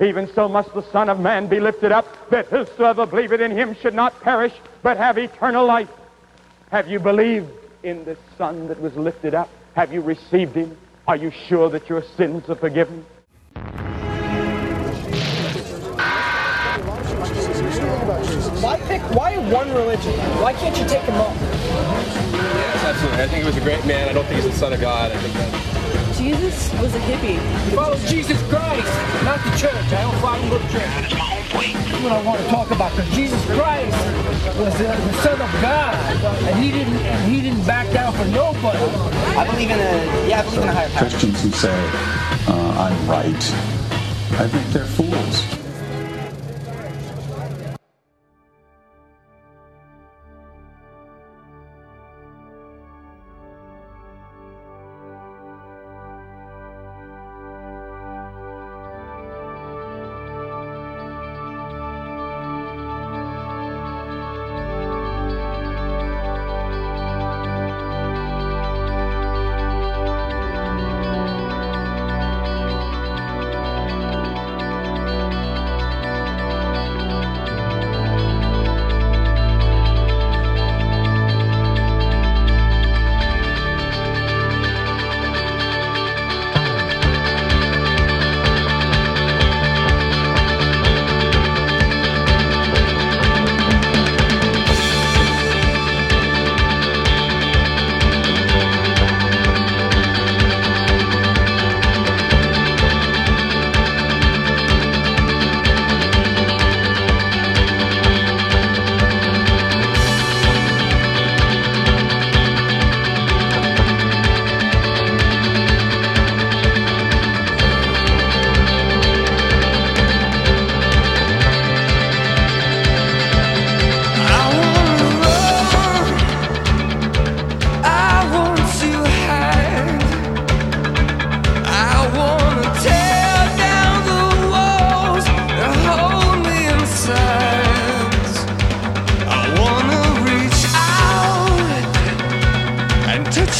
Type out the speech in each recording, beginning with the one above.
even so must the Son of Man be lifted up, that whosoever believeth in him should not perish, but have eternal life. Have you believed in the Son that was lifted up? Have you received him? Are you sure that your sins are forgiven? Why pick? Why one religion? Why can't you take them all? Yes, absolutely. I think he was a great man. I don't think he's the son of God. I think that. Jesus was a hippie. Follow Jesus Christ, not the church. I don't follow go to church. That's what I want to talk about. Because Jesus Christ was the, the Son of God, and he didn't and he didn't back down for nobody. I believe in a yeah, I believe in a higher power. Christians who say, uh, I'm right, I think they're fools.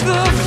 The